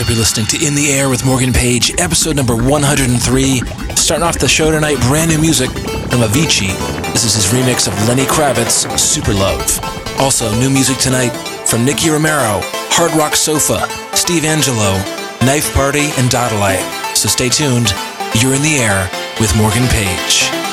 Up? You're listening to In the Air with Morgan Page, episode number 103. Starting off the show tonight, brand new music from Avicii. This is his remix of Lenny Kravitz, Super Love. Also, new music tonight from Nicky Romero, Hard Rock Sofa, Steve Angello, Knife Party, and Dada Life. So stay tuned. You're in the air with Morgan Page.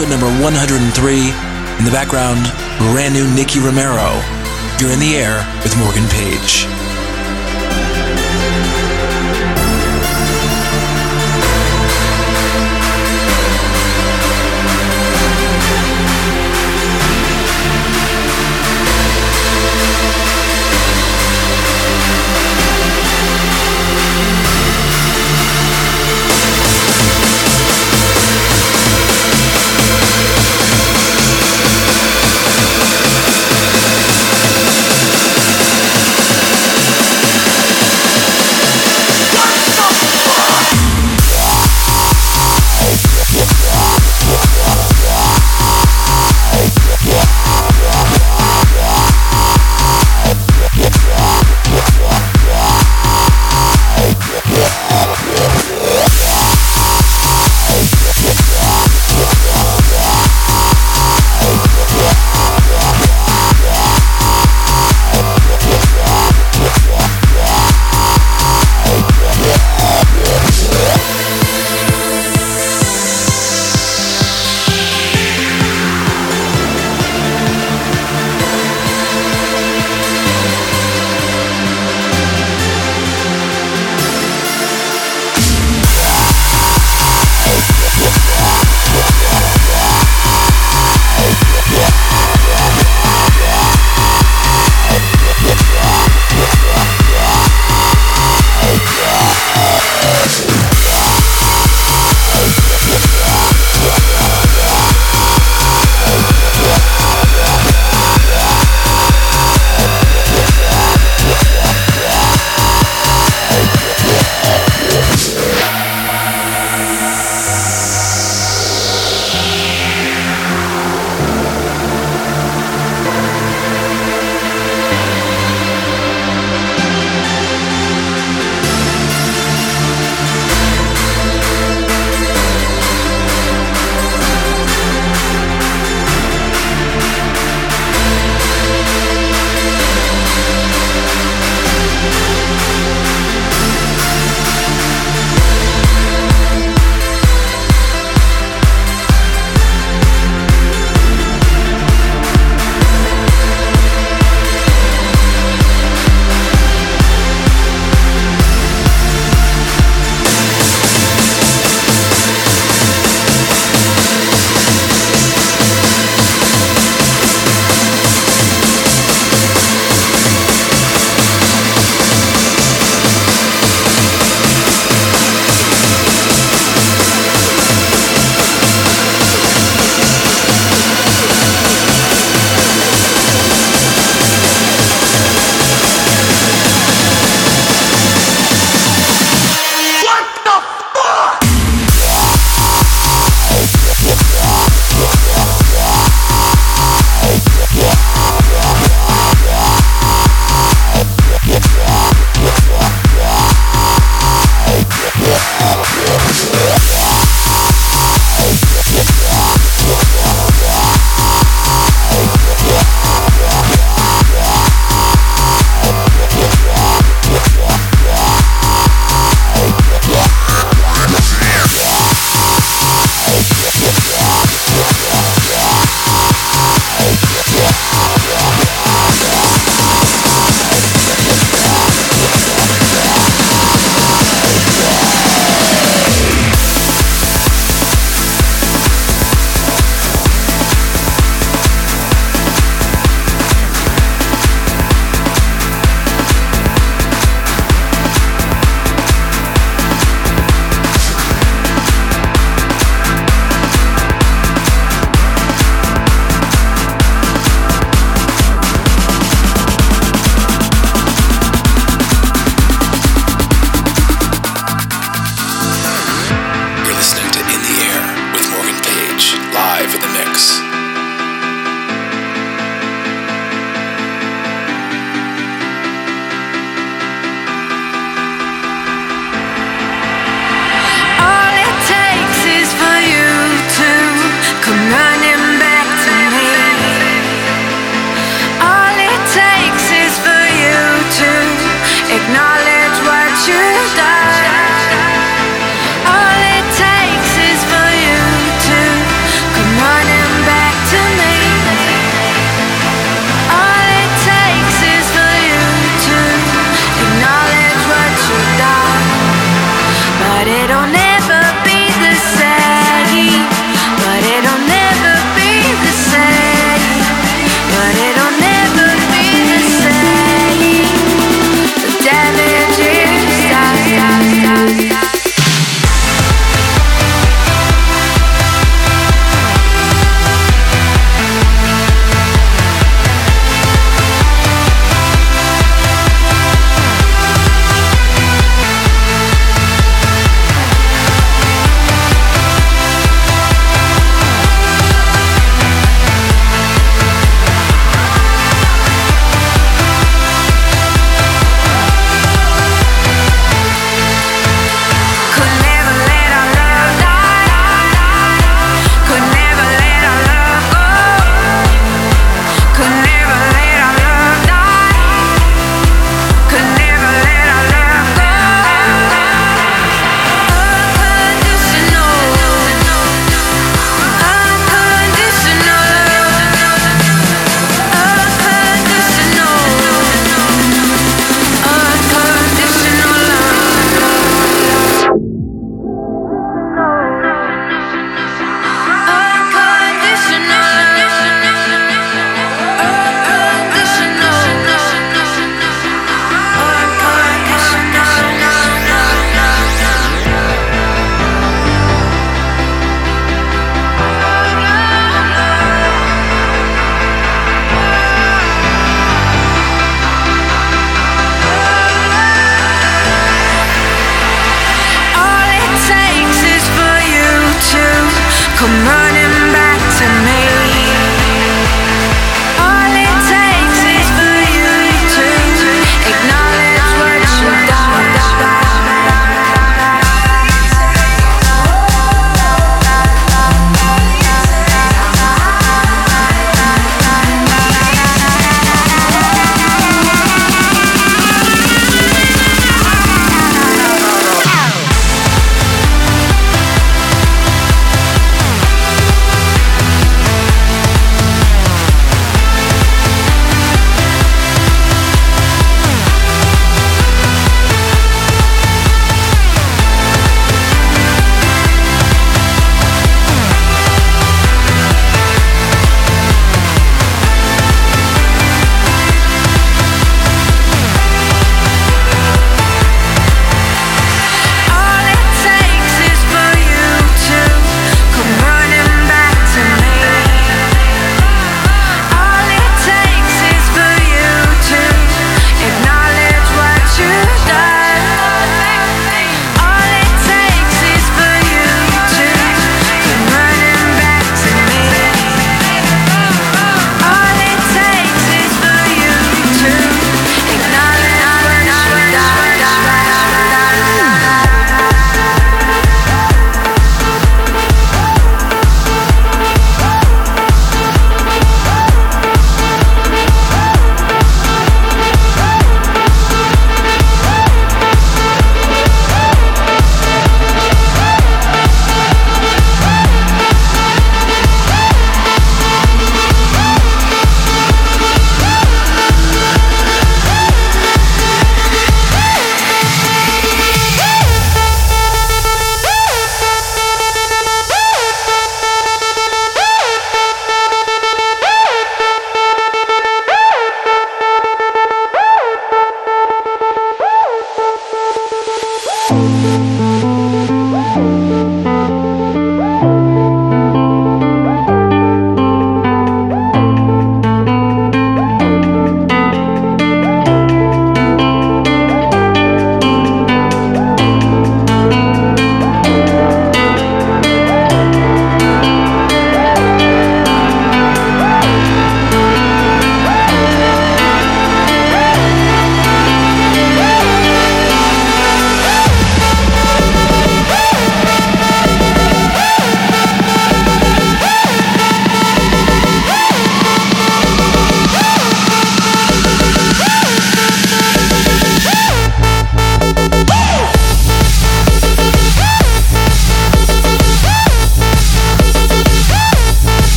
Episode number 103. In the background, brand new Nicky Romero. You're in the air with Morgan Page.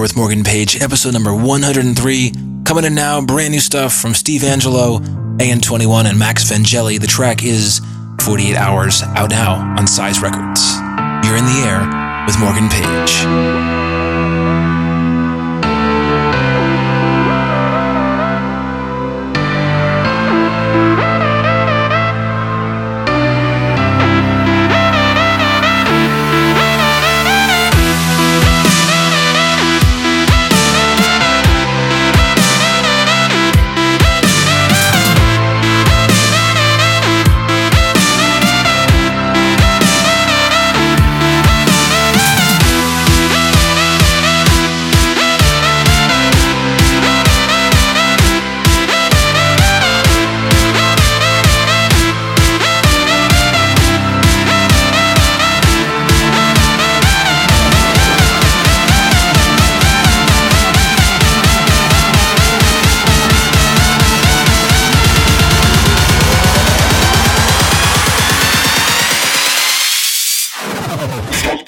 With Morgan Page, episode number 103. Coming in now, brand new stuff from Steve Angello, AN21, and Max Vangelli. The track is 48 Hours, out now on Size Records. You're in the air with Morgan Page.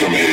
come here.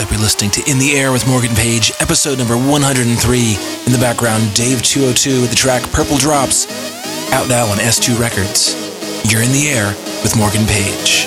Up, you're listening to In the Air with Morgan Page, episode number 103. In the background, Dave 202 with the track Purple Drops, out now on S2 Records. You're in the air with Morgan Page.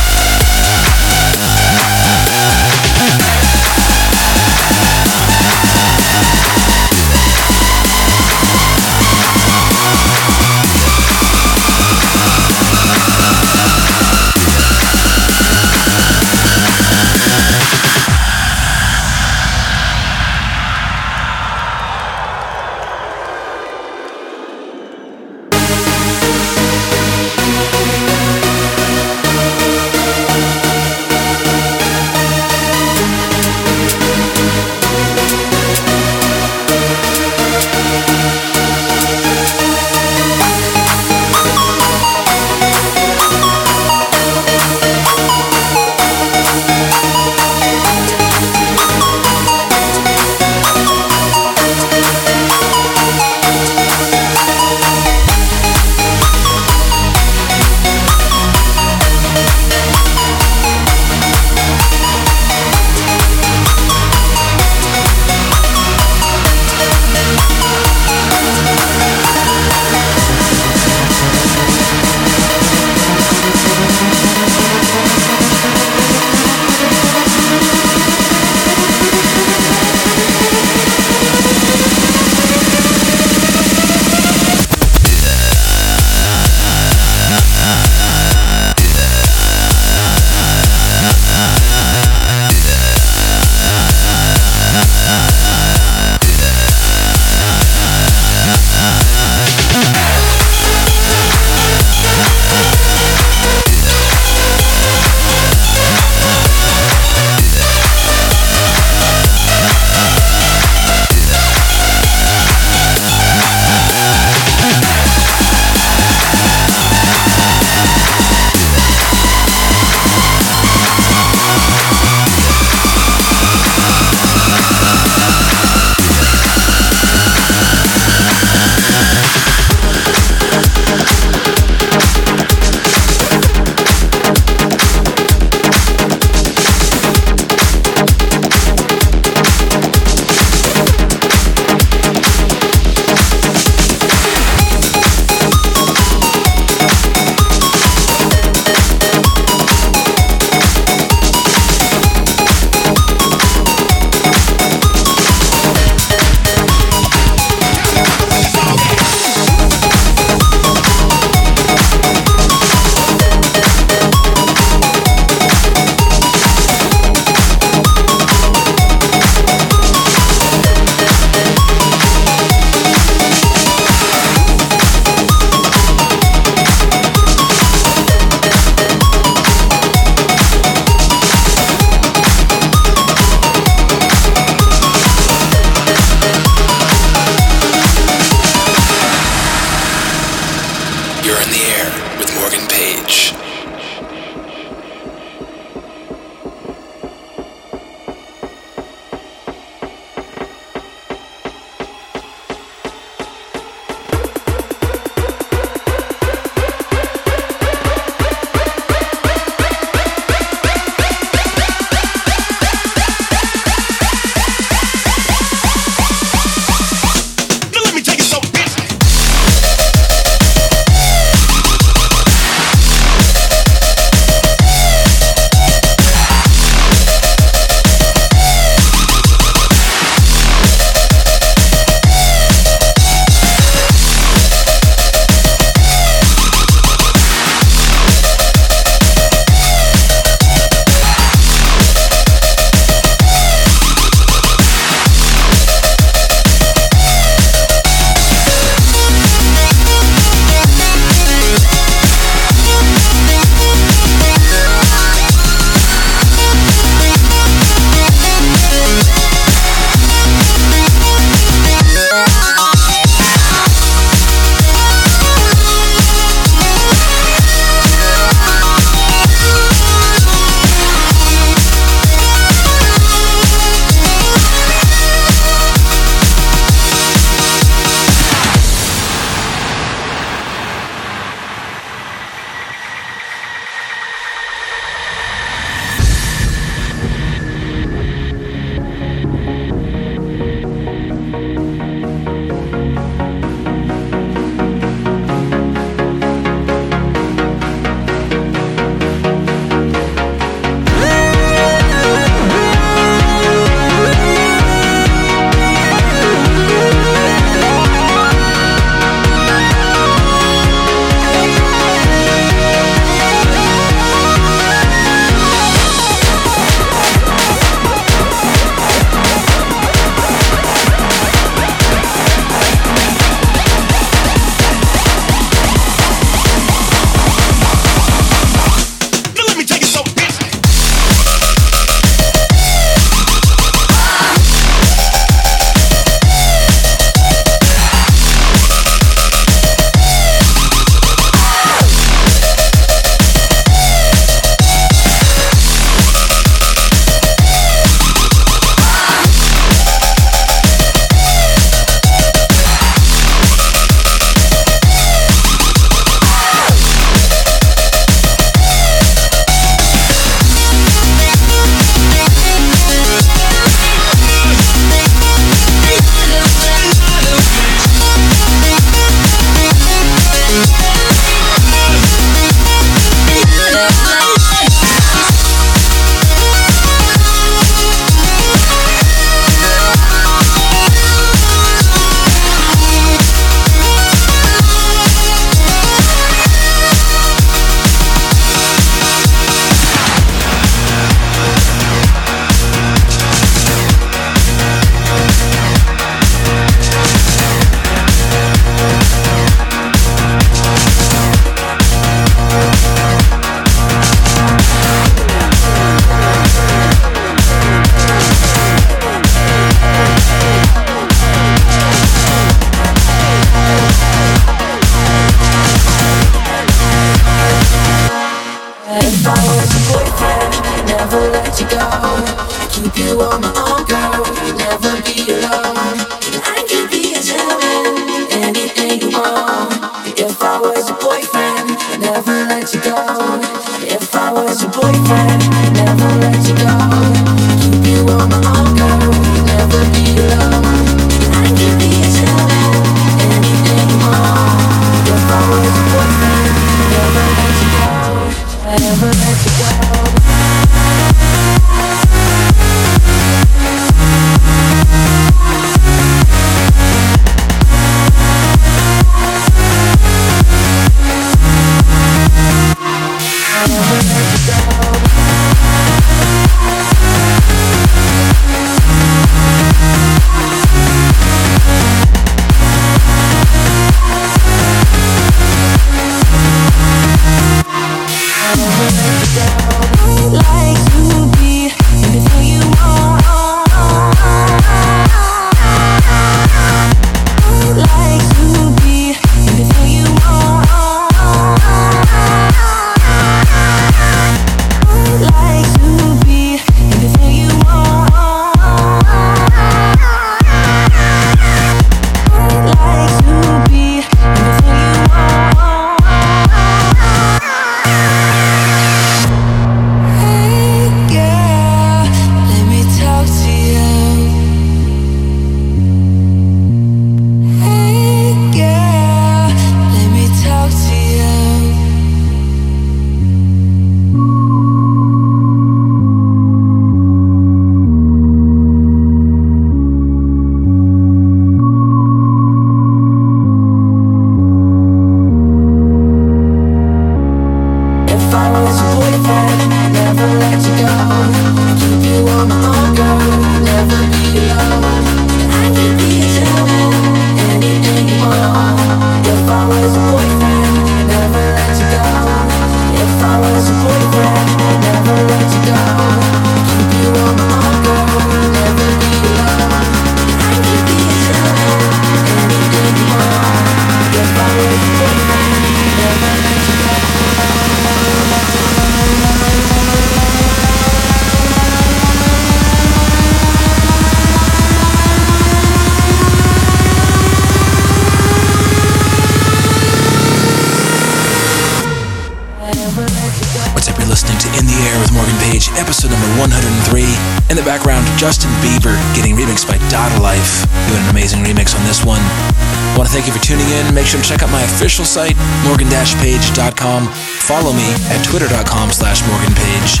morgan-page.com. Follow me at twitter.com slash morganpage.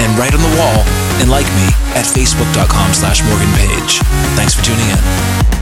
And write on the wall and like me at facebook.com slash morganpage. Thanks for tuning in.